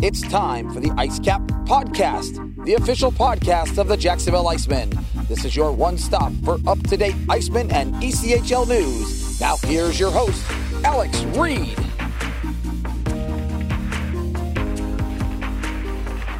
It's time for the Ice Cap Podcast, the official podcast of the Jacksonville Icemen. This is your one stop for up to date Icemen and ECHL news. Now, here's your host, Alex Reed.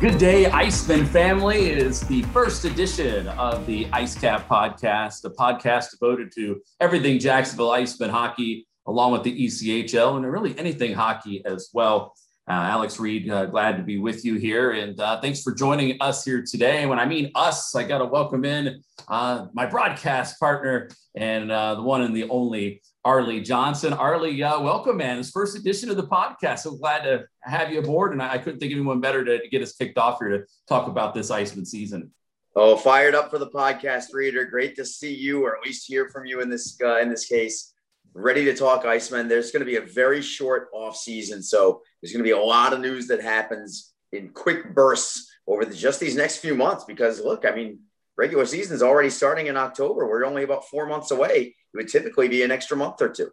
Good day, Icemen family. It is the first edition of the Ice Cap podcast, a podcast devoted to everything Jacksonville Icemen hockey, along with the ECHL and really anything hockey as well. Uh, Alex Reed, uh, glad to be with you here. And uh, thanks for joining us here today. When I mean us, I got to welcome in uh, my broadcast partner and uh, the one and the only Arley Johnson. Arley, uh, welcome, man. It's first edition of the podcast. So glad to have you aboard. And I, I couldn't think of anyone better to, to, get us kicked off here to talk about this Icemen season. Oh, fired up for the podcast, reader. Great to see you, or at least hear from you in this in this case. Ready to talk Icemen. There's going to be a very short off season, so there's going to be a lot of news that happens in quick bursts over the, just these next few months. Because look, I mean, regular season is already starting in October. We're only about four months away it would typically be an extra month or two.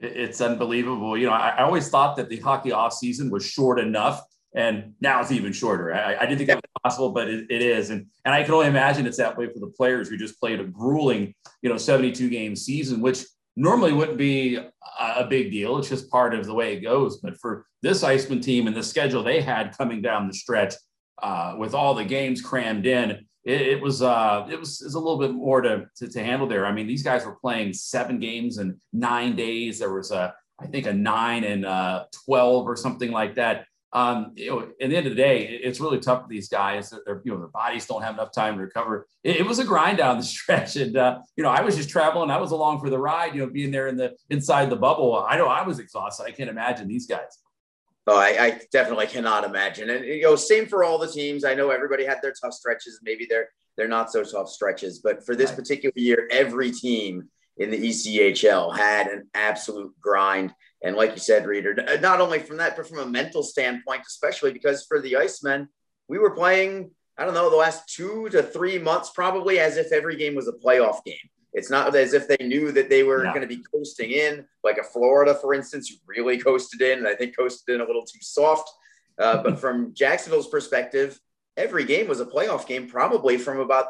It's unbelievable. You know, I, I always thought that the hockey off season was short enough, and now it's even shorter. I, I didn't think that was possible, but it, it is, and and I can only imagine it's that way for the players who just played a grueling, you know, 72 game season, which normally wouldn't be a big deal. It's just part of the way it goes. But for this Icemen team and the schedule they had coming down the stretch, uh, with all the games crammed in, it, it was uh, it was, it was a little bit more to, to, to handle there. I mean, these guys were playing seven games in nine days. There was a I think a nine and uh, twelve or something like that. Um, you know, at the end of the day, it's really tough for these guys. Their, you know, their bodies don't have enough time to recover. It, it was a grind down the stretch, and uh, you know, I was just traveling. I was along for the ride. You know, being there in the inside the bubble. I know I was exhausted. I can't imagine these guys. Oh, I, I, definitely cannot imagine. And you know, same for all the teams. I know everybody had their tough stretches. Maybe they're they're not so tough stretches, but for this right. particular year, every team in the ECHL had an absolute grind. And like you said, Reader, not only from that, but from a mental standpoint, especially because for the Icemen, we were playing, I don't know, the last two to three months, probably as if every game was a playoff game. It's not as if they knew that they were yeah. going to be coasting in, like a Florida, for instance, who really coasted in, and I think coasted in a little too soft. Uh, but from Jacksonville's perspective, every game was a playoff game, probably from about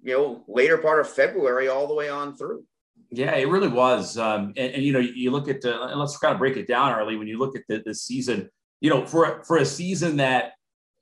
you know later part of February all the way on through. Yeah, it really was. Um, and, and, you know, you look at uh, and let's kind of break it down, Arley. When you look at the, the season, you know, for for a season that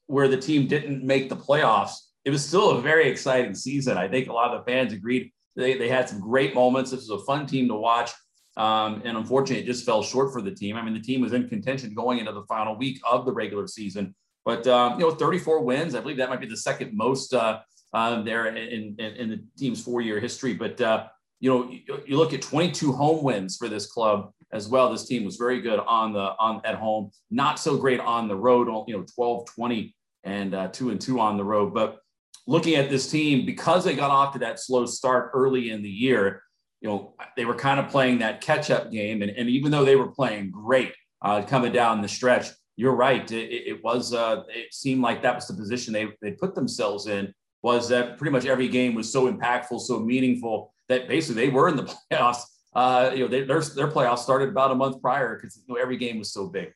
where the team didn't make the playoffs, it was still a very exciting season. I think a lot of the fans agreed they, they had some great moments. This was a fun team to watch. Um, and unfortunately, it just fell short for the team. I mean, the team was in contention going into the final week of the regular season. But, um, you know, 34 wins, I believe that might be the second most uh, uh, there in, in, in, the team's four year history. But, uh, you know, you, you, look at 22 home wins for this club as well. This team was very good on the on at home, not so great on the road, you know, 12, 20 and uh, two and two on the road. But looking at this team because they got off to that slow start early in the year, you know, they were kind of playing that catch up game. And, and even though they were playing great uh, coming down the stretch, you're right. It, it was, uh, it seemed like that was the position they, they put themselves in was that pretty much every game was so impactful, so meaningful that basically they were in the playoffs. Uh, you know, they, their, their playoffs started about a month prior because you know, every game was so big.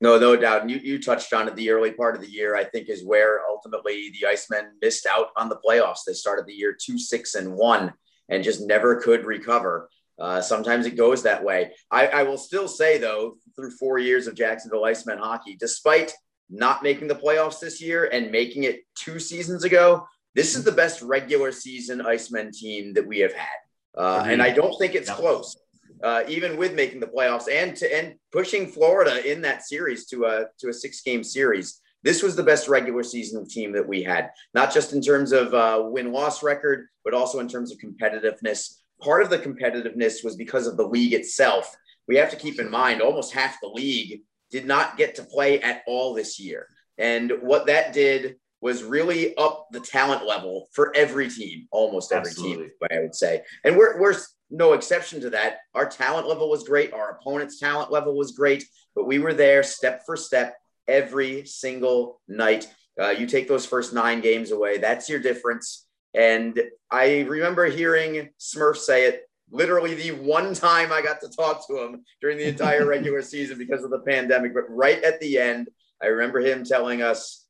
No, no doubt. And you, you touched on it the early part of the year, I think, is where ultimately the Icemen missed out on the playoffs. They started the year two, six, and one and just never could recover. Uh, sometimes it goes that way. I, I, will still say, though, through four years of Jacksonville Icemen hockey, despite not making the playoffs this year and making it two seasons ago, this is the best regular season Icemen team that we have had. Uh, and I don't think it's close uh, even with making the playoffs and to and pushing Florida in that series to a to a six game series. This was the best regular season team that we had, not just in terms of uh, win loss record, but also in terms of competitiveness. Part of the competitiveness was because of the league itself. We have to keep in mind almost half the league did not get to play at all this year. And what that did was really up the talent level for every team, almost every Absolutely. team, I would say. And we're, we're no exception to that. Our talent level was great. Our opponent's talent level was great, but we were there step for step every single night. Uh, you take those first nine games away, that's your difference. And I remember hearing Smurf say it literally the one time I got to talk to him during the entire regular season because of the pandemic. But right at the end, I remember him telling us,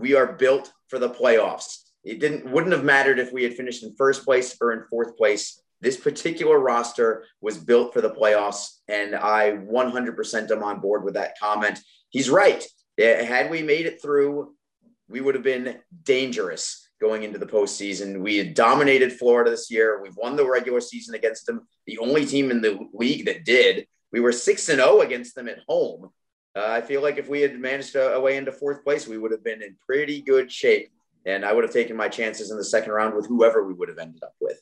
"We are built for the playoffs." It didn't wouldn't have mattered if we had finished in first place or in fourth place. This particular roster was built for the playoffs, and I 100% am on board with that comment. He's right. Eh, had we made it through, we would have been dangerous going into the postseason. We had dominated Florida this year. We've won the regular season against them, the only team in the league that did. We were 6 and 0 against them at home. Uh, I feel like if we had managed a, a way into fourth place, we would have been in pretty good shape. And I would have taken my chances in the second round with whoever we would have ended up with.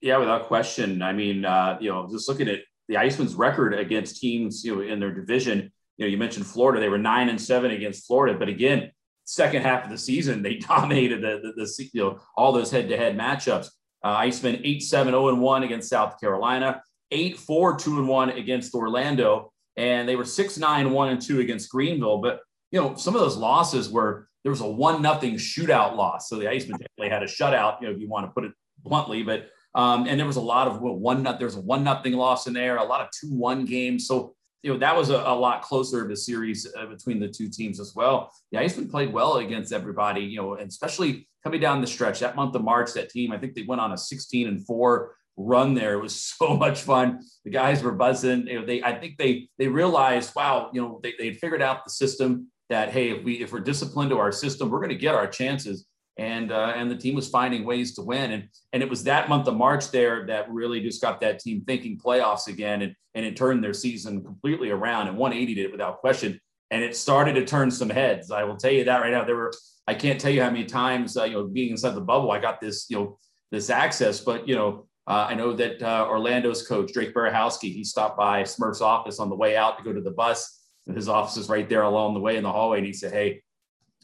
Yeah, without question. I mean, uh, you know, just looking at the Icemen's record against teams, you know, in their division, you know, you mentioned Florida, they were nine and seven against Florida. But again, second half of the season, they dominated the, the, the you know, all those head to head matchups. Uh, Icemen 8 7 0 and 1 against South Carolina, 8 4 2 and 1 against Orlando, and they were 6 9 1 and 2 against Greenville. But, you know, some of those losses were there was a one nothing shootout loss. So the Icemen definitely had a shutout, you know, if you want to put it bluntly, but um, and there was a lot of well, one there was a one nothing loss in there, a lot of two one games. So you know that was a, a lot closer of a series uh, between the two teams as well. The Icemen played well against everybody, you know, and especially coming down the stretch that month of March. That team, I think they went on a 16 and four run there. It was so much fun. The guys were buzzing. You know, they I think they they realized, wow, you know, they they figured out the system that hey, if we if we're disciplined to our system, we're going to get our chances. And uh, and the team was finding ways to win. And and it was that month of March there that really just got that team thinking playoffs again, and and it turned their season completely around and 180 it without question. And it started to turn some heads. I will tell you that right now. There were I can't tell you how many times uh, you know being inside the bubble, I got this you know this access, but you know uh, I know that uh, Orlando's coach, Drake Berehowski, he stopped by Smurf's office on the way out to go to the bus. And his office is right there along the way in the hallway. And he said, Hey,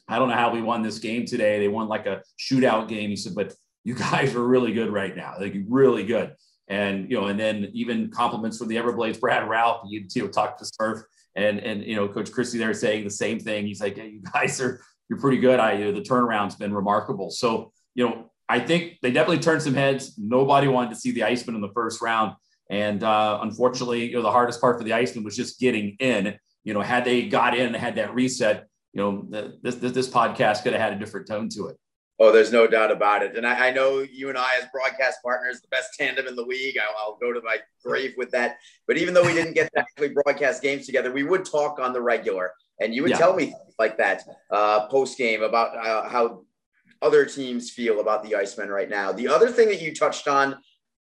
I don't know how we won this game today. They won like a shootout game. He said, But you guys are really good right now. Like really good. And, you know, and then even compliments from the Everblades, Brad Ralph, you, know, talk to Smurf and, and, you know, Coach Christie there saying the same thing. He's like, hey, you guys are, you're pretty good. I, you know, the turnaround's been remarkable. So, you know, I think they definitely turned some heads. Nobody wanted to see the Icemen in the first round. And uh, unfortunately, you know, the hardest part for the Icemen was just getting in you know, had they got in and had that reset, you know, this, this, this podcast could have had a different tone to it. Oh, there's no doubt about it. And I, I, know you and I, as broadcast partners, the best tandem in the league. I'll, I'll, go to my grave with that. But even though we didn't get to actually broadcast games together, we would talk on the regular. And you would yeah. tell me like that uh, post game about uh, how other teams feel about the Icemen right now. The other thing that you touched on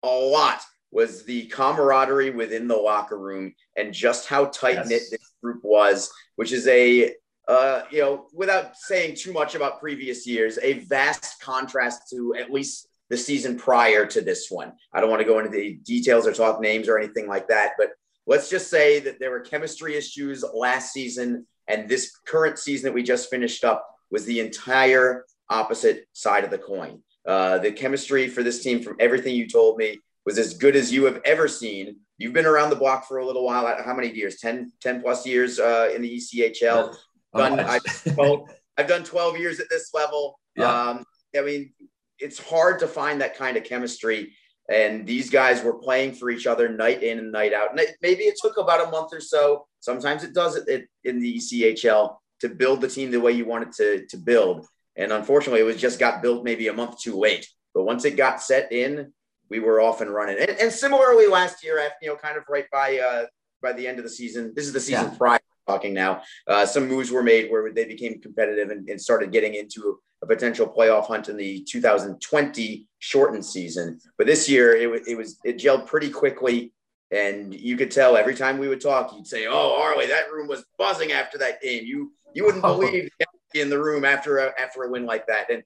a lot was the camaraderie within the locker room and just how tight knit yes. this group was, which is a uh, you know, without saying too much about previous years, a vast contrast to at least the season prior to this one. I don't want to go into the details or talk names or anything like that, but let's just say that there were chemistry issues last season, and this current season that we just finished up was the entire opposite side of the coin. Uh, the chemistry for this team, from everything you told me, was as good as you have ever seen. You've been around the block for a little while. How many years? 10, 10 plus years uh, in the ECHL. Done, I've, 12, I've done 12 years at this level. Yeah. Um, I mean, it's hard to find that kind of chemistry. And these guys were playing for each other night in and night out. And it, maybe it took about a month or so. Sometimes it does it in the ECHL to build the team the way you want it to, to build. And unfortunately, it was just got built maybe a month too late. But once it got set in, we were off and running. And, and similarly, last year, you know, kind of right by uh, by the end of the season, this is the season yeah. prior. Talking now, uh, some moves were made where they became competitive and, and started getting into a, potential playoff hunt in the 2020 shortened season. But this year, it, it was it gelled pretty quickly, and you could tell every time we would talk, you'd say, "Oh, Arley, that room was buzzing after that game. You you wouldn't believe in the room after a, after a win like that." And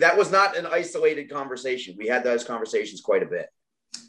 that was not an isolated conversation. We had those conversations quite a bit.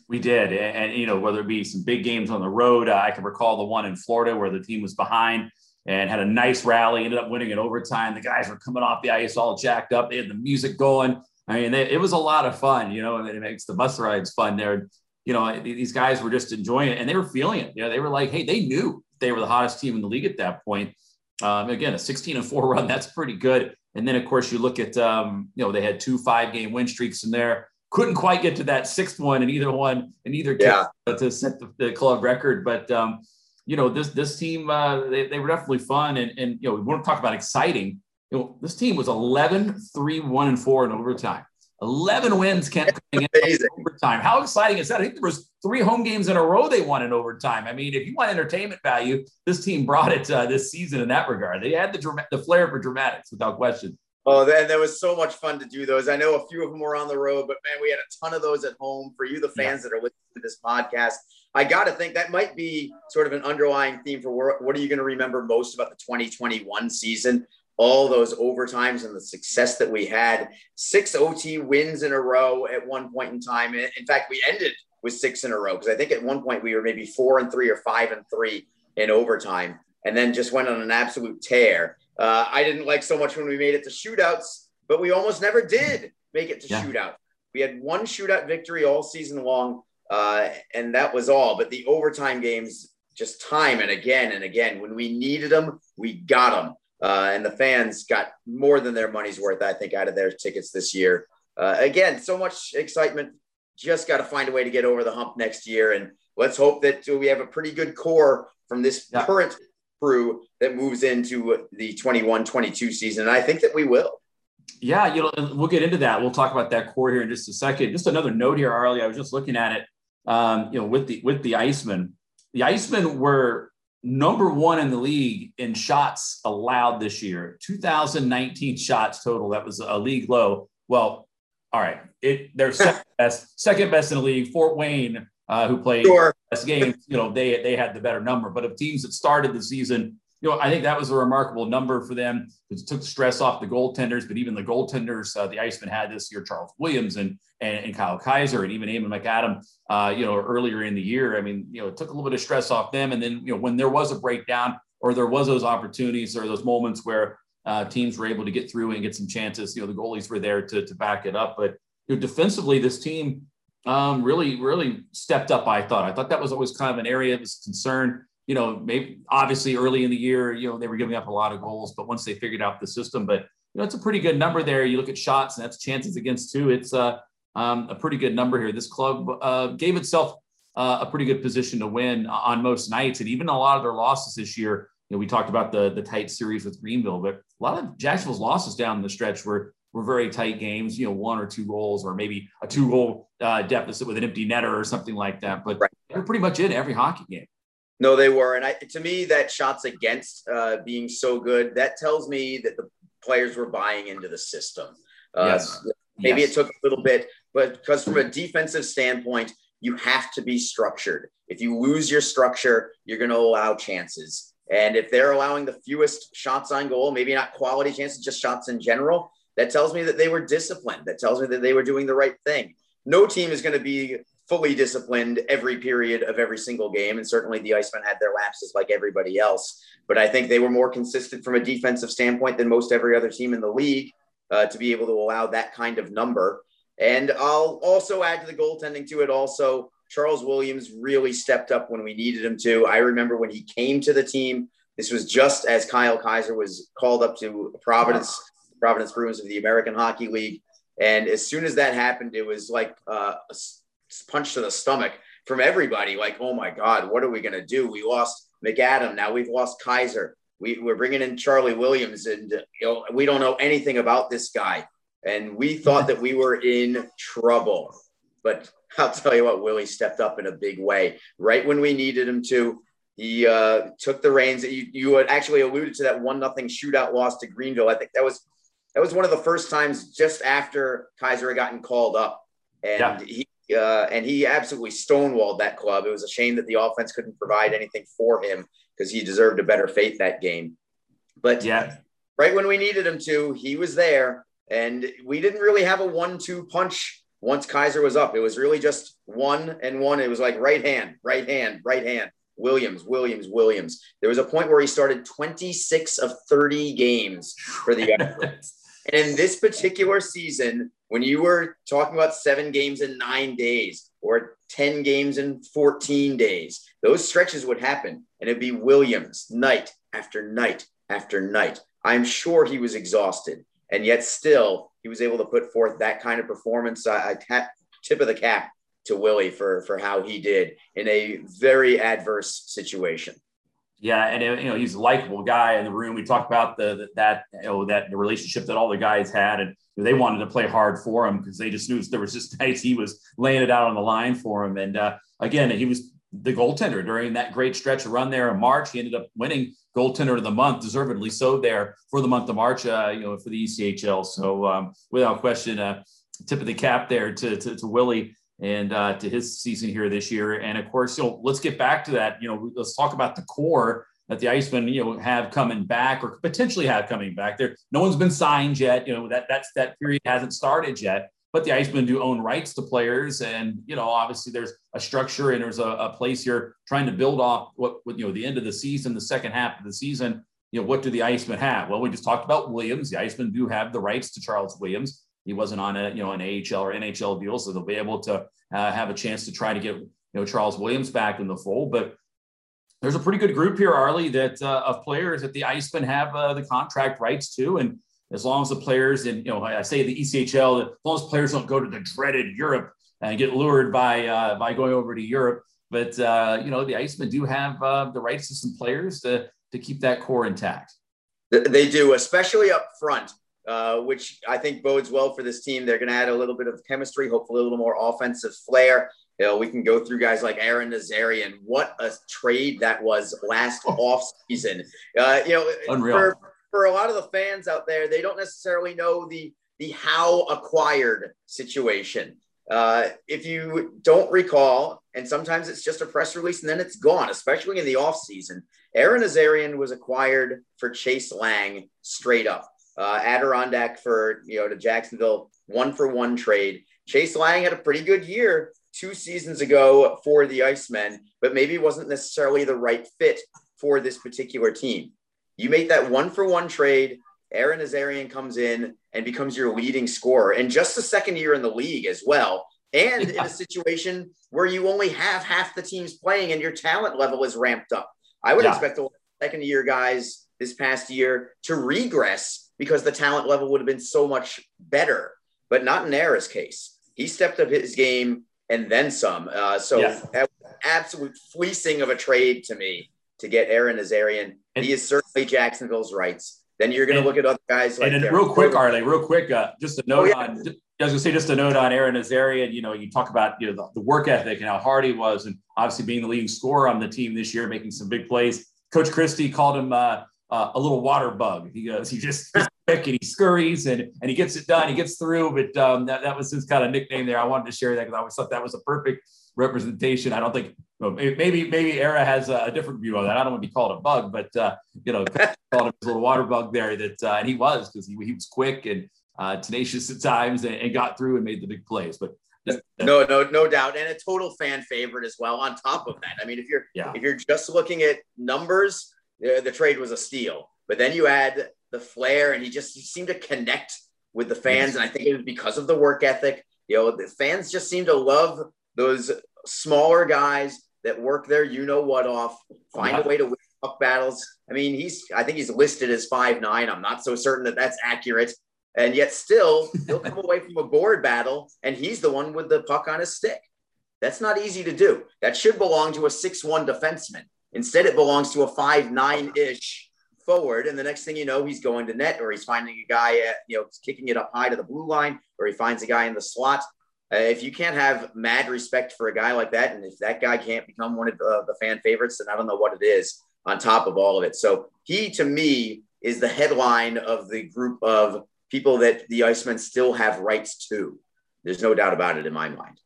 We did, and, and you know whether it be some big games on the road. Uh, I can recall the one in Florida where the team was behind and had a nice rally. Ended up winning in overtime. The guys were coming off the ice all jacked up. They had the music going. I mean, they, it was a lot of fun. You know, and it makes the bus rides fun there. You know, these guys were just enjoying it, and they were feeling it. You know, they were like, hey, they knew they were the hottest team in the league at that point. Um, again, a 16 and four run, that's pretty good. And then, of course, you look at, um, you know, they had two five game win streaks in there. couldn't quite get to that sixth one in either one in either yeah. to set the, the, club record. But um, you know, this this team uh, they, they were definitely fun, and and you know, we want to talk about exciting. You know, this team was 11, 3, 1, and 4 in overtime. 11 wins Kent coming in overtime. How exciting is that? I think there was three home games in a row they won in overtime. I mean, if you want entertainment value, this team brought it uh, this season in that regard. They had the, the flair for dramatics without question. Oh, and that was so much fun to do those. I know a few of them were on the road, but man, we had a ton of those at home. For you, the fans yeah. that are listening to this podcast, I got to think that might be sort of an underlying theme for what are you going to remember most about the 2021 season? All those overtimes and the success that we had. Six OT wins in a row at one point in time. In fact, we ended with six in a row because I think at one point we were maybe four and three or five and three in overtime, and then just went on an absolute tear. Uh, I didn't like so much when we made it to shootouts, but we almost never did make it to yeah. shootout. We had one shootout victory all season long, uh, and that was all. But the overtime games, just time and again and again, when we needed them, we got them. Uh, and the fans got more than their money's worth, I think, out of their tickets this year. Uh, again, so much excitement. Just got to find a way to get over the hump next year. And let's hope that we have a pretty good core from this yeah. current crew that moves into the 21 22 season. And I think that we will. Yeah, you know, we'll get into that. We'll talk about that core here in just a second. Just another note here, Arley. I was just looking at it. Um, you know, with the with the Icemen, the Icemen were number one in the league in shots allowed this year. 2019 shots total. That was a league low. Well, all right, it they're second best, second best in the league. Fort Wayne uh, who played sure. best games, you know, they they had the better number. But of teams that started the season, you know, I think that was a remarkable number for them. It took stress off the goaltenders, but even the goaltenders, uh, the Icemen had this year, Charles Williams and, and, and Kyle Kaiser and even Eamon McAdam, uh, you know, earlier in the year. I mean, you know, it took a little bit of stress off them. And then, you know, when there was a breakdown or there was those opportunities or those moments where uh, teams were able to get through and get some chances, you know, the goalies were there to, to back it up. But you know, defensively, this team um, really, really stepped up. I thought. I thought that was always kind of an area of concern. You know, maybe obviously early in the year, you know, they were giving up a lot of goals, but once they figured out the system, but you know, it's a pretty good number there. You look at shots, and that's chances against two. It's uh, um, a pretty good number here. This club uh, gave itself uh, a pretty good position to win on most nights, and even a lot of their losses this year. You know, we talked about the the tight series with Greenville, but a lot of Jacksonville's losses down the stretch were were very tight games, you know, one or two goals, or maybe a two goal uh, deficit with an empty netter or something like that. But right. they're pretty much in every hockey game. No, they were. And I, to me, that shots against uh, being so good, that tells me that the players were buying into the system. Uh, yes. Maybe yes. it took a little bit, but because from a defensive standpoint, you have to be structured. If you lose your structure, you're going to allow chances. And if they're allowing the fewest shots on goal, maybe not quality chances, just shots in general, that tells me that they were disciplined. That tells me that they were doing the right thing. No team is going to be fully disciplined every period of every single game. And certainly the Icemen had their lapses like everybody else. But I think they were more consistent from a defensive standpoint than most every other team in the league uh, to be able to allow that kind of number. And I'll also add to the goaltending to it also. Charles Williams really stepped up when we needed him to. I remember when he came to the team, this was just as Kyle Kaiser was called up to Providence Providence Bruins of the American Hockey League. And as soon as that happened, it was like uh, punch to the stomach from everybody. Like, oh my God, what are we going to do? We lost McAdam. Now we've lost Kaiser. We, we're bringing in Charlie Williams, and you know, we don't know anything about this guy. And we thought that we were in trouble. But I'll tell you what, Willie stepped up in a big way right when we needed him to. He uh, took the reins. You, you had actually alluded to that one nothing shootout loss to Greenville. I think that was that was one of the first times just after Kaiser had gotten called up, and yeah. he uh, and he absolutely stonewalled that club. It was a shame that the offense couldn't provide anything for him because he deserved a better fate that game. But yeah, right when we needed him to, he was there, and we didn't really have a one-two punch once Kaiser was up. It was really just one and one. It was like right hand, right hand, right hand. Williams, Williams, Williams. There was a point where he started 26 of 30 games for the And in this particular season, when you were talking about seven games in nine days or 10 games in 14 days, those stretches would happen. And it'd be Williams night after night after night. I'm sure he was exhausted. And yet still, he was able to put forth that kind of performance. I, I tip of the cap to Willie for for how he did in a very adverse situation. Yeah, and you know he's a likable guy in the room. We talked about the that you know that the relationship that all the guys had, and they wanted to play hard for him because they just knew there was just nights he was laying it out on the line for him. And uh, again, he was the goaltender during that great stretch of run there in March. He ended up winning goaltender of the month, deservedly so there for the month of March. Uh, you know for the ECHL. So um, without question, uh, tip of the cap there to to, to Willie and uh, to his season here this year. And of course, you know, let's get back to that. You know, let's talk about the core that the Icemen, you know, have coming back or potentially have coming back. There, no one's been signed yet. You know, that that's that period hasn't started yet. But the Icemen do own rights to players, and you know, obviously there's a structure and there's a, a place here trying to build off what, what you know the end of the season, the second half of the season. You know, what do the Icemen have? Well, we just talked about Williams. The Icemen do have the rights to Charles Williams. He wasn't on a you know an AHL or NHL deal, so they'll be able to uh, have a chance to try to get you know Charles Williams back in the fold. But there's a pretty good group here, Arley, that uh, of players that the Icemen have uh, the contract rights to, and as long as the players and you know I say the ECHL, as long as players don't go to the dreaded Europe and get lured by uh, by going over to Europe. But uh, you know the Icemen do have uh, the rights to some players to to keep that core intact. They do, especially up front. Uh, which I think bodes well for this team. They're going to add a little bit of chemistry, hopefully a little more offensive flair. You know, we can go through guys like Ara Nazarian. What a trade that was last oh. off season. Uh, you know, Unreal. For, for a lot of the fans out there, they don't necessarily know the the how acquired situation. Uh, if you don't recall, and sometimes it's just a press release and then it's gone, especially in the off season. Ara Nazarian was acquired for Chase Lang straight up uh, Adirondack for you know to Jacksonville, one for one trade. Chase Lang had a pretty good year two seasons ago for the Icemen, but maybe wasn't necessarily the right fit for this particular team. You make that one for one trade. Ara Nazarian comes in and becomes your leading scorer, and just the second year in the league as well. And yeah. in a situation where you only have half the teams playing and your talent level is ramped up. I would yeah. expect the second year guys this past year to regress because the talent level would have been so much better, but not in Ara's case. He stepped up his game and then some. Uh, so yeah. absolute fleecing of a trade to me to get Ara Nazarian. And, he is certainly Jacksonville's rights. Then you're going to look at other guys like. And real quick, Arley, real quick, uh, just a note oh, yeah. on. I was going to say just a note on Ara Nazarian. You know, you talk about you know the, the, work ethic and how hard he was, and obviously being the leading scorer on the team this year, making some big plays. Coach Christie called him uh, uh, a little water bug. He goes, he just quick and he scurries and, and he gets it done. He gets through. But um, that, that was his kind of nickname there. I wanted to share that because I always thought that was a perfect representation. I don't think well, maybe maybe Ara has a, different view on that. I don't want to be called a bug, but uh, you know, called him a little water bug there. That uh, and he was because he, he was quick and uh, tenacious at times and, and, got through and made the big plays. But no, no, no doubt, and a total fan favorite as well. On top of that, I mean, if you're yeah. if you're just looking at numbers, the, the trade was a steal. But then you add the flair, and he just he seemed to connect with the fans. And I think it was because of the work ethic. You know, the fans just seem to love those smaller guys that work their you know what off, find a way to win puck battles. I mean, he's I think he's listed as five nine. I'm not so certain that that's accurate. And yet, still, he'll come away from a board battle, and he's the one with the puck on his stick. That's not easy to do. That should belong to a six-one defenseman. Instead, it belongs to a five nine ish forward. And the next thing you know, he's going to net or he's finding a guy at, you know, kicking it up high to the blue line or he finds a guy in the slot. Uh, if you can't have mad respect for a guy like that, and if that guy can't become one of the, the fan favorites, then I don't know what it is on top of all of it. So he, to me, is the headline of the group of people that the Icemen still have rights to. There's no doubt about it in my mind.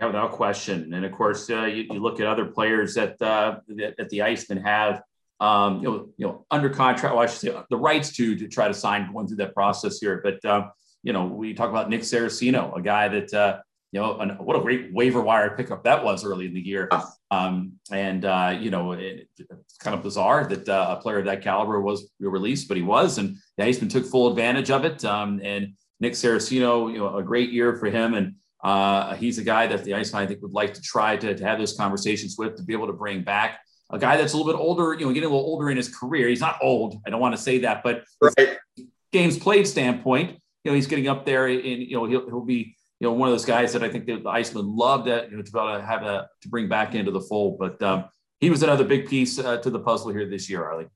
Yeah, without question. And of course, uh, you, you, look at other players that, uh, that, that the Icemen have, um, you know, you know, under contract. Well, I should say the rights to to try to sign going through that process here. But um, you know, we talk about Nick Saraceno, a guy that uh, you know, an, what a great waiver wire pickup that was early in the year. Um, and uh, you know, it, it's kind of bizarre that uh, a player of that caliber was released, but he was, and the Icemen took full advantage of it. Um, and Nick Saraceno, you know, a great year for him, and uh, he's a guy that the Icemen I think would like to try to, to have those conversations with to be able to bring back a guy that's a little bit older, you know, getting a little older in his career. He's not old. I don't want to say that, but right. games played standpoint, you know, he's getting up there and, you know, he'll, he'll be, you know, one of those guys that I think the Icemen loved that, you know, to have a, to bring back into the fold. But um, he was another big piece uh, to the puzzle here this year, Arley.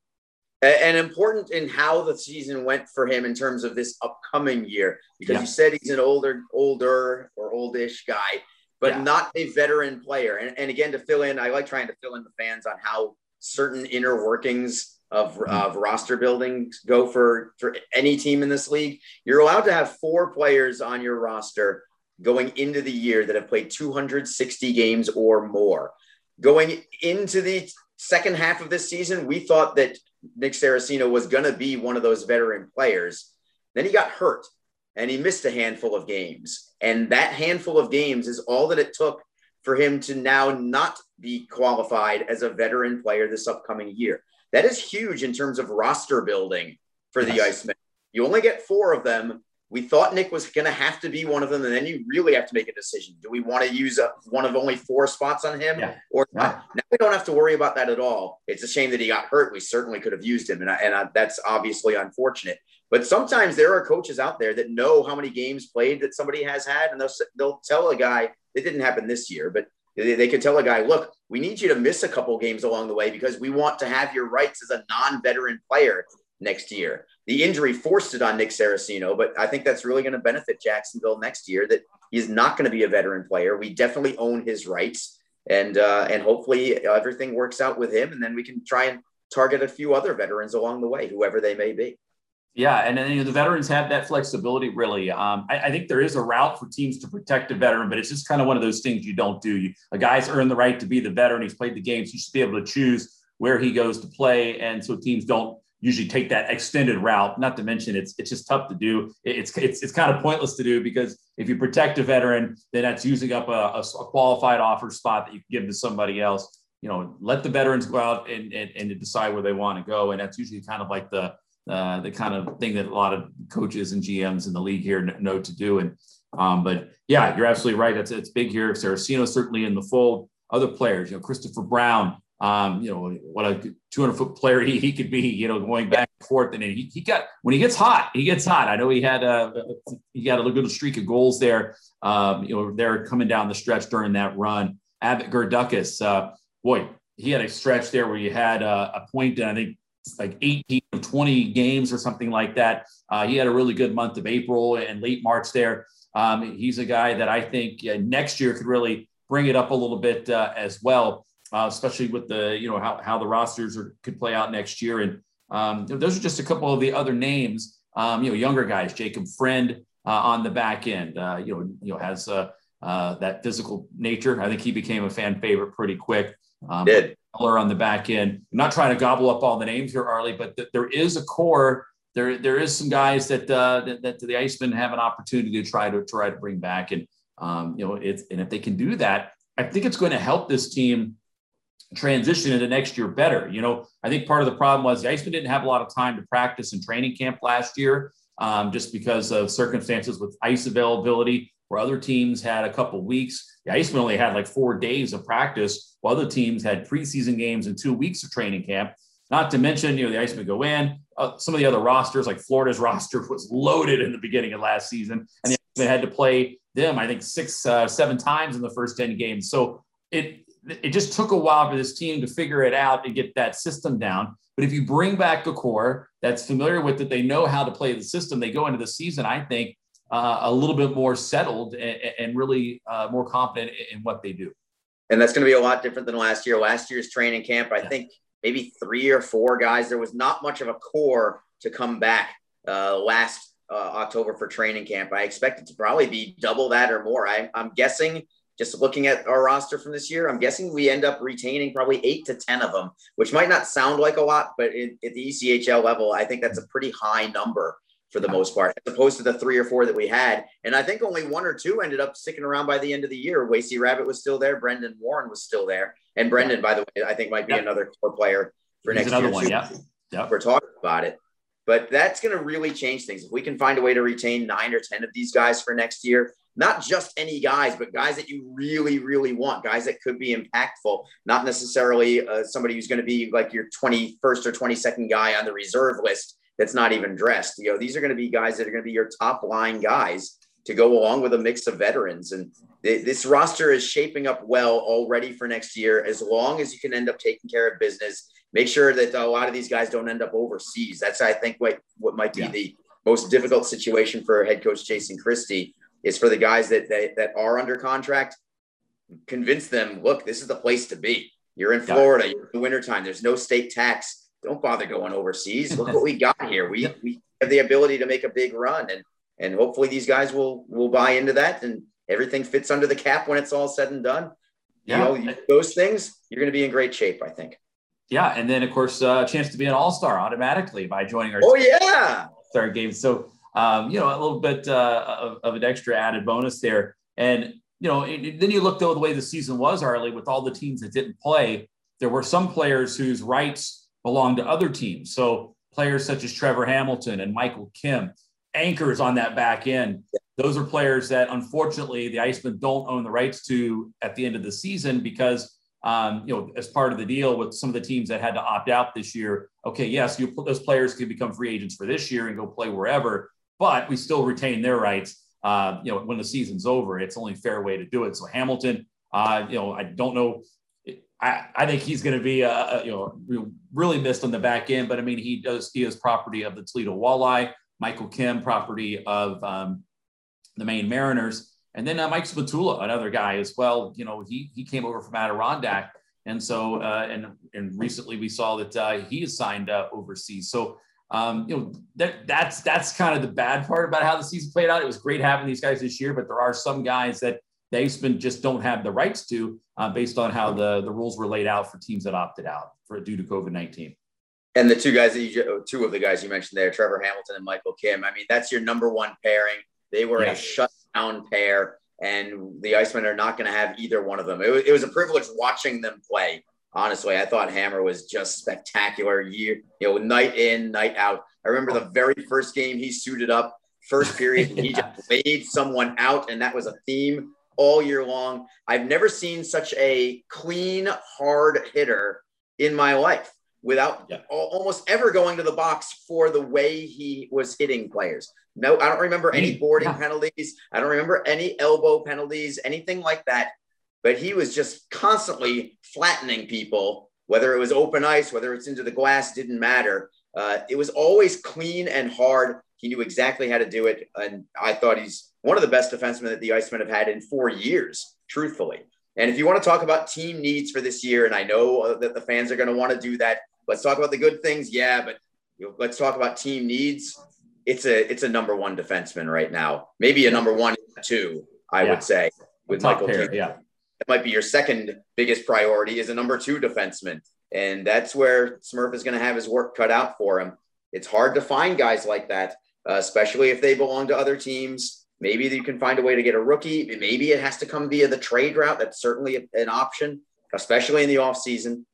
And important in how the season went for him in terms of this upcoming year, because yeah. you said he's an older, older or oldish guy, but yeah. not a veteran player. And, and again, to fill in, I like trying to fill in the fans on how certain inner workings of, mm-hmm. of roster building go for, for any team in this league. You're allowed to have four players on your roster going into the year that have played 260 games or more. Going into the second half of this season, we thought that Nick Saraceno was going to be one of those veteran players. Then he got hurt and he missed a handful of games. And that handful of games is all that it took for him to now not be qualified as a veteran player this upcoming year. That is huge in terms of roster building for yes. the Icemen. You only get four of them we thought Nick was going to have to be one of them, and then you really have to make a decision. Do we want to use a, one of only four spots on him, yeah. or not? Now we don't have to worry about that at all. It's a shame that he got hurt. We certainly could have used him, and, I, and I, that's obviously unfortunate. But sometimes there are coaches out there that know how many games played that somebody has had, and they'll they'll tell a guy. It didn't happen this year, but they, they could tell a guy, look, we need you to miss a couple games along the way because we want to have your rights as a non-veteran player next year. The injury forced it on Nick Saraceno, but I think that's really going to benefit Jacksonville next year. That he's not going to be a veteran player. We definitely own his rights, and uh, and hopefully everything works out with him, and then we can try and target a few other veterans along the way, whoever they may be. Yeah, and then you know, the veterans have that flexibility. Really, um, I, I, think there is a route for teams to protect a veteran, but it's just kind of one of those things you don't do. You, a guy's earned the right to be the veteran; he's played the games. You should be able to choose where he goes to play, and so teams don't usually take that extended route. Not to mention, it's it's just tough to do. It's it's it's kind of pointless to do because if you protect a veteran, then that's using up a, a, a qualified offer spot that you give to somebody else. You know, let the veterans go out and, and, and decide where they want to go, and that's usually kind of like the uh, the kind of thing that a lot of coaches and GMs in the league here know to do. And um, but yeah, you're absolutely right. It's it's big here. Saraceno certainly in the fold. Other players, you know, Christopher Brown, um, you know, what a 200 foot player he, he could be, you know, going back and forth. And he, he got, when he gets hot, he gets hot. I know he had a, he got a little streak of goals there, um, you know, they're coming down the stretch during that run. Abbott Girduckis, uh, boy, he had a stretch there where you had uh, a point, I think like 18 of 20 games or something like that. Uh, he had a really good month of April and late March there. Um, he's a guy that I think uh, next year could really bring it up a little bit uh, as well uh, especially with the you know how, how the rosters are, could play out next year. And um, those are just a couple of the other names. Um, you know, younger guys, Jacob Friend uh, on the back end. Uh, you know, you know has uh, uh, that physical nature. I think he became a fan favorite pretty quick. Um, Did on the back end. I'm not trying to gobble up all the names here, Arley, but th- there is a core. There, there is some guys that, uh, that, that the Icemen have an opportunity to try to try to bring back, and um, you know, it's and if they can do that, I think it's going to help this team transition into next year better. You know, I think part of the problem was the Icemen didn't have a lot of time to practice in training camp last year, um, just because of circumstances with ice availability, where other teams had a couple weeks. The Icemen only had like four days of practice, while other teams had preseason games and two weeks of training camp. Not to mention, you know, the Icemen go in. Uh, some of the other rosters, like Florida's roster, was loaded in the beginning of last season, and the Icemen had to play them, I think, six, uh, seven times in the first ten games. So it it just took a while for this team to figure it out and get that system down. But if you bring back the core that's familiar with it, they know how to play the system. They go into the season, I think, uh, a little bit more settled and, and really uh, more confident in what they do. And that's going to be a lot different than last year. Last year's training camp, I yeah. think maybe three or four guys. There was not much of a core to come back uh, last uh, October for training camp. I expect it to probably be double that or more. I, I'm guessing just looking at our roster from this year, I'm guessing we end up retaining probably eight to 10 of them, which might not sound like a lot, but at the ECHL level, I think that's a pretty high number for the most part, as opposed to the three or four that we had. And I think only one or two ended up sticking around by the end of the year. Wacey Rabbit was still there. Brendan Warren was still there. And Brendan, by the way, I think might be another core player for He's next year. Another one, too. Yeah. Yep. We're talking about it. But that's going to really change things. If we can find a way to retain nine or 10 of these guys for next year, not just any guys, but guys that you really, really want, guys that could be impactful, not necessarily uh, somebody who's going to be like your 21st or 22nd guy on the reserve list that's not even dressed. You know, these are going to be guys that are going to be your top line guys to go along with a mix of veterans. And th- this roster is shaping up well already for next year, as long as you can end up taking care of business. Make sure that a lot of these guys don't end up overseas. That's, I think, what, what might be yeah. the most difficult situation for head coach Jason Christie is for the guys that, that, that are under contract, convince them, look, this is the place to be. You're in Florida, you're in the wintertime, there's no state tax. Don't bother going overseas. Look what we got here. We, we have the ability to make a big run. And and hopefully these guys will will buy into that and everything fits under the cap when it's all said and done. Yeah. You know, those things, you're going to be in great shape, I think. Yeah, and then of course, uh, a chance to be an all star automatically by joining our. Oh yeah. Star game. So um, you know, a little bit uh, of, of, an extra added bonus there, and you know, it, then you look though the way the season was, Arley, with all the teams that didn't play, there were some players whose rights belonged to other teams. So players such as Trevor Hamilton and Michael Kim anchors on that back end. Those are players that unfortunately the Icemen don't own the rights to at the end of the season because um, you know, as part of the deal with some of the teams that had to opt out this year. Okay, yes, you those players can become free agents for this year and go play wherever, but we still retain their rights. Uh, you know, when the season's over, it's only fair way to do it. So Hamilton, uh, you know, I don't know. I, I think he's going to be, uh, you know, really missed on the back end, but I mean, he does, he is property of the Toledo Walleye. Michael Kim, property of um, the Maine Mariners. And then uh, Mike Szmatula, another guy as well. You know, he he came over from Adirondack, and so uh, and and recently we saw that uh, he is signed uh, overseas. So um, you know that that's that's kind of the bad part about how the season played out. It was great having these guys this year, but there are some guys that they just don't have the rights to uh, based on how the the rules were laid out for teams that opted out for due to COVID nineteen. And the two guys that you, two of the guys you mentioned there, Trevor Hamilton and Michael Kim. I mean, that's your number one pairing. They were yeah. a shutdown pair, and the Icemen are not going to have either one of them. It was, it was a privilege watching them play. Honestly, I thought Hammer was just spectacular. Year, you know, night in, night out. I remember the very first game he suited up, first period, he just laid someone out, and that was a theme all year long. I've never seen such a clean, hard hitter in my life without yeah. almost ever going to the box for the way he was hitting players. No, I don't remember any boarding yeah. penalties. I don't remember any elbow penalties, anything like that. But he was just constantly flattening people, whether it was open ice, whether it's into the glass, didn't matter. Uh, it was always clean and hard. He knew exactly how to do it. And I thought he's one of the best defensemen that the Icemen have had in four years, truthfully. And if you want to talk about team needs for this year, and I know uh, that the fans are going to want to do that, Let's talk about the good things. Yeah, but you know, let's talk about team needs. It's a it's a number one defenseman right now. Maybe a number one two, I yeah. would say, with Michael. Pair, yeah, that might be your second biggest priority is a number two defenseman, and that's where Smurf is going to have his work cut out for him. It's hard to find guys like that, uh, especially if they belong to other teams. Maybe you can find a way to get a rookie. Maybe it has to come via the trade route. That's certainly an option, especially in the offseason.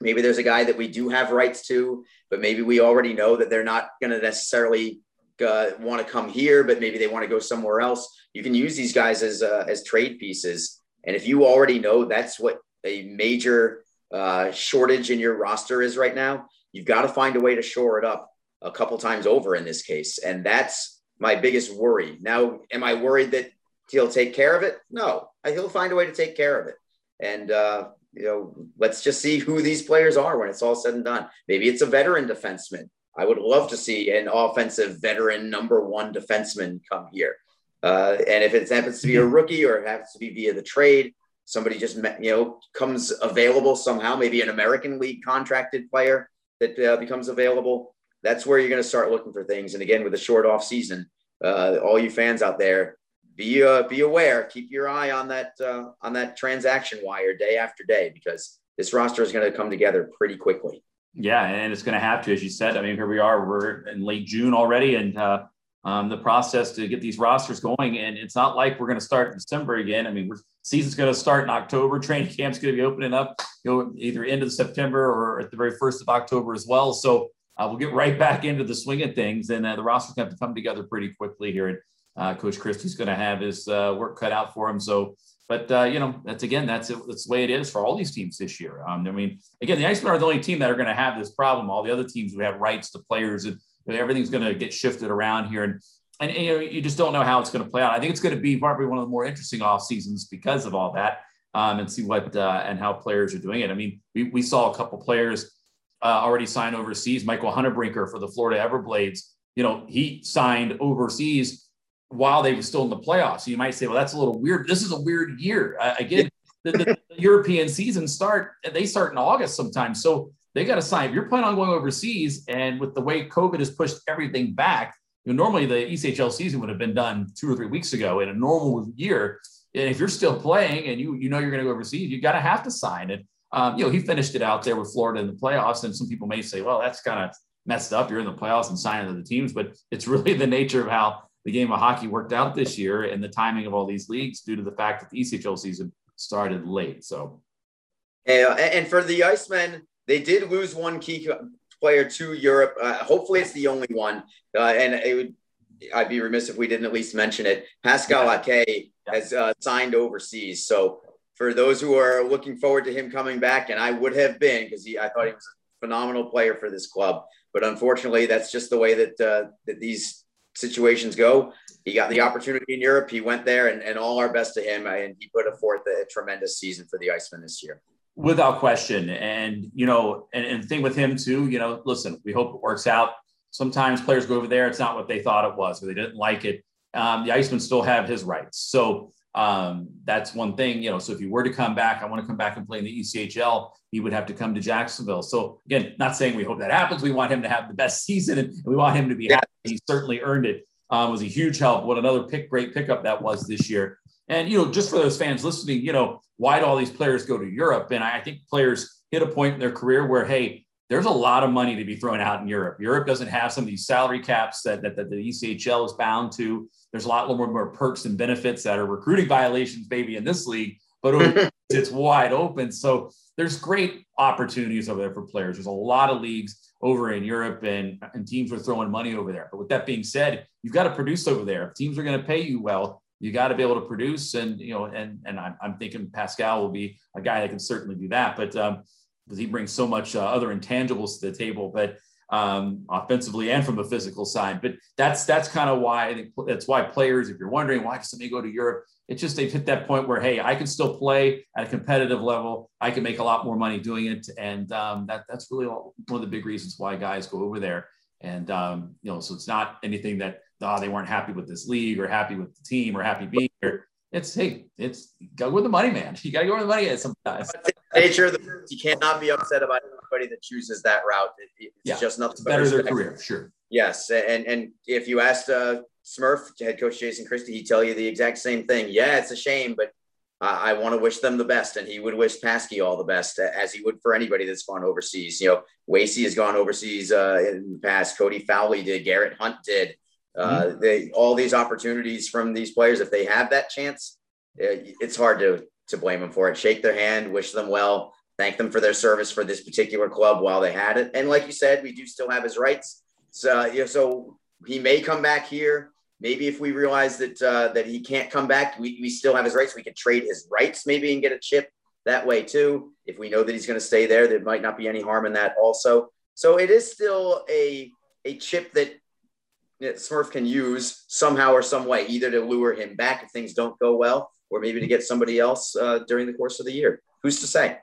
Maybe there's a guy that we do have rights to, but maybe we already know that they're not going to necessarily uh, want to come here, but maybe they want to go somewhere else. You can use these guys as uh, as trade pieces, and if you already know that's what a major uh, shortage in your roster is right now, you've got to find a way to shore it up a couple times over in this case, and that's my biggest worry. Now, am I worried that he'll take care of it? No, he'll find a way to take care of it, and uh, you know, let's just see who these players are when it's all said and done. Maybe it's a veteran defenseman. I would love to see an offensive veteran number one defenseman come here. Uh, and if it happens to be a rookie or it happens to be via the trade, somebody just you know comes available somehow, maybe an American League contracted player that uh, becomes available. That's where you're going to start looking for things. And again, with a short off season, uh, all you fans out there, be uh, be aware. Keep your eye on that uh, on that transaction wire day after day because this roster is going to come together pretty quickly. Yeah, and it's going to have to, as you said. I mean, here we are. We're in late June already, and uh, um, the process to get these rosters going. And it's not like we're going to start in December again. I mean, we're, season's going to start in October. Training camp's going to be opening up, you know, either end of September or at the very first of October as well. So uh, we'll get right back into the swing of things, and uh, the roster's going to have to come together pretty quickly here. And uh, Coach Christie's going to have his uh, work cut out for him. So, but uh, you know, that's again, that's that's the way it is for all these teams this year. Um, I mean, again, the Icemen are the only team that are going to have this problem. All the other teams who have rights to players and everything's going to get shifted around here. And and you know, you just don't know how it's going to play out. I think it's going to be probably one of the more interesting off seasons because of all that, um, and see what uh, and how players are doing it. I mean, we, we saw a couple players uh, already sign overseas. Michael Huntebrinker for the Florida Everblades, you know, he signed overseas while they were still in the playoffs. So you might say, well, that's a little weird. This is a weird year. Uh, again, the, the, European season start, they start in August sometimes. So they got to sign. If you're planning on going overseas and with the way COVID has pushed everything back, you know, normally the ECHL season would have been done two or three weeks ago in a normal year. And if you're still playing and you you know you're going to go overseas, you got to have to sign it. Um, you know, he finished it out there with Florida in the playoffs, and some people may say, well, that's kind of messed up. You're in the playoffs and signing to the teams, but it's really the nature of how the game of hockey worked out this year and the timing of all these leagues due to the fact that the ECHL season started late. So, yeah, and for the Icemen, they did lose one key player to Europe. Uh, hopefully, it's the only one. Uh, and it would, I'd be remiss if we didn't at least mention it. Pascal yeah. Ake yeah. has uh, signed overseas. So, for those who are looking forward to him coming back, and I would have been because I thought he was a phenomenal player for this club. But unfortunately, that's just the way that uh, that these situations go. He got the opportunity in Europe. He went there, and, and all our best to him. And he put forth a tremendous season for the Icemen this year. Without question. And, you know, and, and the thing with him, too, you know, listen, we hope it works out. Sometimes players go over there, it's not what they thought it was, or they didn't like it. Um, the Icemen still have his rights. So um, that's one thing, you know. So if he were to come back, I want to come back and play in the ECHL, he would have to come to Jacksonville. So again, not saying we hope that happens. We want him to have the best season and we want him to be happy. He certainly earned it. Um, was a huge help. What another pick, great pickup that was this year. And you know, just for those fans listening, you know, why do all these players go to Europe? And I think players hit a point in their career where, hey, there's a lot of money to be thrown out in Europe. Europe doesn't have some of these salary caps that, that, that the ECHL is bound to. There's a lot more, more perks and benefits that are recruiting violations, maybe in this league, but it's wide open. So there's great opportunities over there for players. There's a lot of leagues over in Europe and, and teams are throwing money over there. But with that being said, you've got to produce over there. If teams are going to pay you well, you got to be able to produce. And, you know, and, and I'm, I'm thinking Pascal will be a guy that can certainly do that. But um, because he brings so much uh, other intangibles to the table. But um, offensively and from the physical side. But that's that's kind of why I think that's why players, if you're wondering why somebody go to Europe, it's just they've hit that point where hey, I can still play at a competitive level. I can make a lot more money doing it, and um, that that's really one of the big reasons why guys go over there. And um, you know, so it's not anything that oh, they weren't happy with this league or happy with the team or happy being here. It's hey, it's go with the money, man. You got to go with the money sometimes. Nature, you cannot be upset about anybody that chooses that route. It's yeah, just nothing better their career, sure. Yes, and and if you asked uh, Smurf head coach Jason Christie, he'd tell you the exact same thing. Yeah, it's a shame, but I, I want to wish them the best, and he would wish Paskey all the best, as he would for anybody that's gone overseas. You know, Wacey has gone overseas uh, in the past. Cody Fowlie did. Garrett Hunt did. Uh, mm-hmm. They all these opportunities from these players, if they have that chance, it, it's hard to to blame them for it. Shake their hand, wish them well, thank them for their service for this particular club while they had it. And like you said, we do still have his rights. So you know, so he may come back here. Maybe if we realize that uh, that he can't come back, we, we still have his rights. We could trade his rights maybe and get a chip that way too. If we know that he's going to stay there, there might not be any harm in that also. So it is still a a chip that that Smurf can use somehow or some way, either to lure him back if things don't go well, or maybe to get somebody else uh, during the course of the year. Who's to say?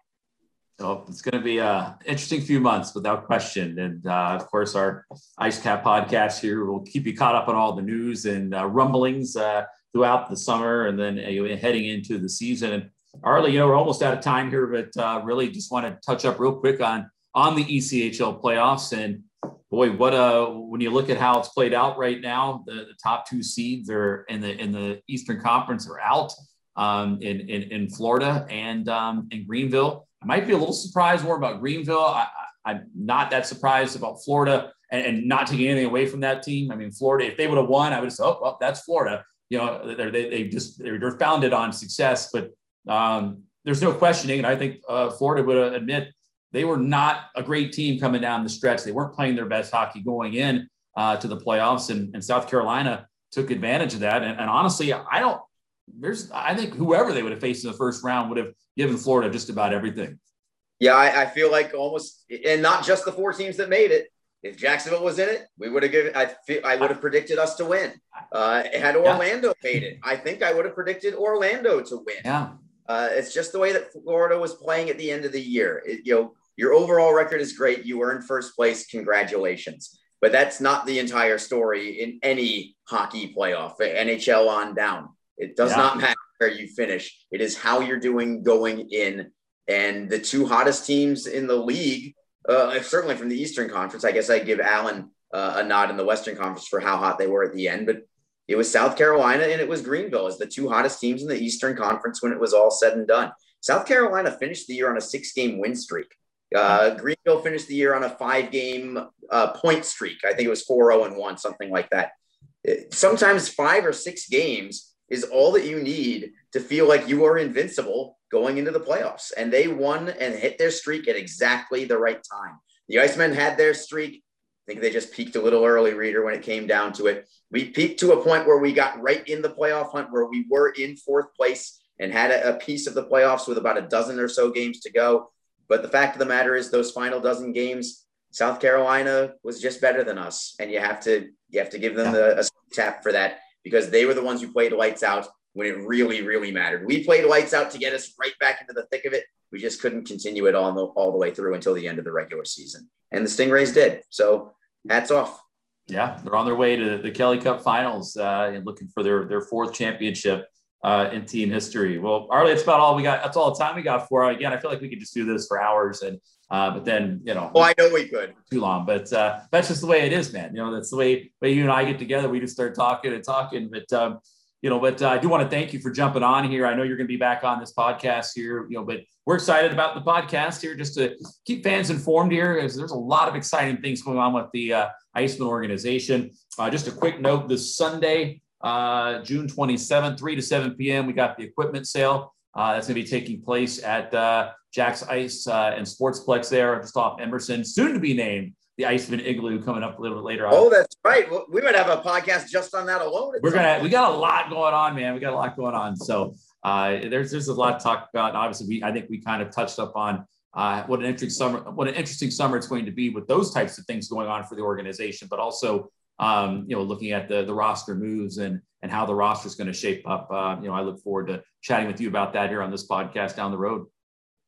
Oh, it's going to be an interesting few months without question. And uh, of course, our Ice Cap podcast here will keep you caught up on all the news and uh, rumblings uh, throughout the summer and then uh, heading into the season. And Arley, you know, we're almost out of time here, but uh, really just want to touch up real quick on on the ECHL playoffs. And boy, what uh when you look at how it's played out right now, the, the top two seeds are in the in the Eastern Conference are out um, in, in in Florida and um, in Greenville. I might be a little surprised more about Greenville. I, am not that surprised about Florida and, and, not taking anything away from that team. I mean, Florida, if they would have won, I would have said, oh, well, that's Florida. You know, they they just they're founded on success, but um, there's no questioning. And I think uh, Florida would admit they were not a great team coming down the stretch. They weren't playing their best hockey going in uh, to the playoffs, and, and, South Carolina took advantage of that. And, and honestly, I don't. There's, I think whoever they would have faced in the first round would have given Florida just about everything. Yeah, I, I, feel like almost, and not just the four teams that made it. if Jacksonville was in it, we would have given. I feel I would have predicted us to win. Uh, had Orlando yeah. made it, I think I would have predicted Orlando to win. Yeah. Uh, it's just the way that Florida was playing at the end of the year. It, you know, your overall record is great. You were in first place. Congratulations. But that's not the entire story in any hockey playoff, NHL on down. It does yeah. not matter where you finish. It is how you're doing going in. And the two hottest teams in the league uh, certainly from the Eastern Conference. I guess I give Allen uh, a nod in the Western Conference for how hot they were at the end, but it was South Carolina and it was Greenville as the two hottest teams in the Eastern Conference when it was all said and done. South Carolina finished the year on a six game win streak. Uh, Greenville finished the year on a five game uh, point streak. I think it was 4 0 and 1, something like that. Sometimes five or six games is all that you need to feel like you are invincible going into the playoffs. And they won and hit their streak at exactly the right time. The Icemen had their streak. I think they just peaked a little early, Reader, when it came down to it. We peaked to a point where we got right in the playoff hunt, where we were in fourth place and had a piece of the playoffs with about a dozen or so games to go. But the fact of the matter is, those final dozen games, South Carolina was just better than us, and you have to you have to give them the, a tap for that because they were the ones who played lights out when it really, really mattered. We played lights out to get us right back into the thick of it. We just couldn't continue it all the, all the way through until the end of the regular season. And the Stingrays did. So hats off. Yeah, they're on their way to the Kelly Cup Finals uh, and looking for their their fourth championship uh, in team history. Well, Arley, it's about all we got. That's all the time we got for. Again, I feel like we could just do this for hours, and uh, but then you know. Oh, I know we could. Too long, but uh, that's just the way it is, man. You know, that's the way way you and I get together. We just start talking and talking, but. Um, you know, but uh, I do want to thank you for jumping on here. I know you're going to be back on this podcast here, you know, but we're excited about the podcast here just to keep fans informed here because there's a lot of exciting things going on with the uh, Icemen organization. Uh, just a quick note this Sunday, uh, June 27th, 3 to 7 p.m., we got the equipment sale. Uh, that's going to be taking place at uh, Jax Ice uh, and Sportsplex there just off Emerson, soon to be named the Icemen Igloo coming up a little bit later on. Oh, that's right. We might have a podcast just on that alone. We're gonna we got a lot going on, man. We got a lot going on. So uh, there's there's a lot to talk about. And obviously, we I think we kind of touched up on uh, what an interesting summer what an interesting summer it's going to be with those types of things going on for the organization, but also um, you know looking at the the roster moves and and how the roster is going to shape up. Uh, you know, I look forward to chatting with you about that here on this podcast down the road.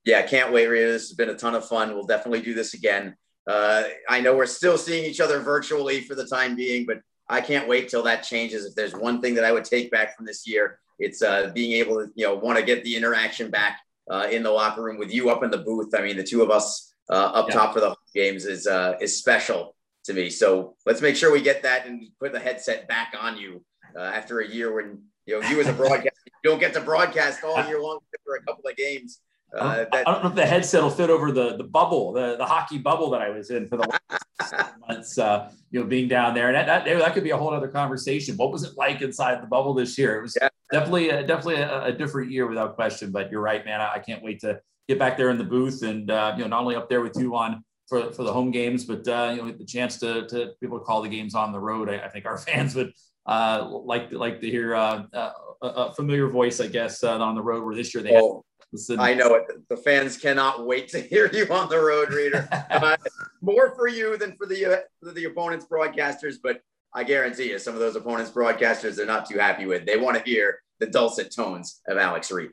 Yeah, can't wait, Rita. This has been a ton of fun. We'll definitely do this again. Uh, I know we're still seeing each other virtually for the time being, but I can't wait till that changes. If there's one thing that I would take back from this year, it's uh, being able to, you know, want to get the interaction back uh, in the locker room with you up in the booth. I mean, the two of us uh, up yeah. top for the games is uh, is special to me. So let's make sure we get that and put the headset back on you uh, after a year when you know you as a broadcast you don't get to broadcast all year long for a couple of games. Uh, that, I don't know if the headset will fit over the the bubble, the, the hockey bubble that I was in for the last months. Uh, you know, being down there, and that, that, that could be a whole other conversation. What was it like inside the bubble this year? It was yeah. definitely a, definitely a, a, different year without question. But you're right, man. I, I, can't wait to get back there in the booth and uh, you know not only up there with you on for, for the home games, but uh, you know the chance to to be able to call the games on the road. I, I think our fans would uh, like like to hear uh, uh, a, a, familiar voice, I guess, uh, on the road. Where this year they oh, Listen. I know it. The fans cannot wait to hear you on the road, reader. uh, more for you than for the uh, the opponent's broadcasters, but I guarantee you, some of those opponents' broadcasters they're not too happy with. They want to hear the dulcet tones of Alex Reed.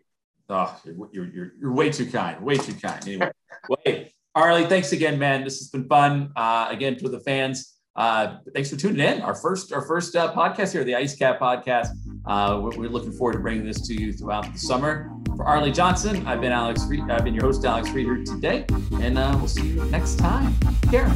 Oh, you're, you're, you're way too kind. Way too kind. Anyway, well, hey, Arley, thanks again, man. This has been fun. Uh, again, for the fans, uh, thanks for tuning in. Our first our first uh, podcast here, the Ice Cap podcast. Uh, we're, we're, looking forward to bringing this to you throughout the summer. For Arley Johnson, I've been Alex. Reed, I've been your host, Alex Reeder, today, and uh, we'll see you next time. Care.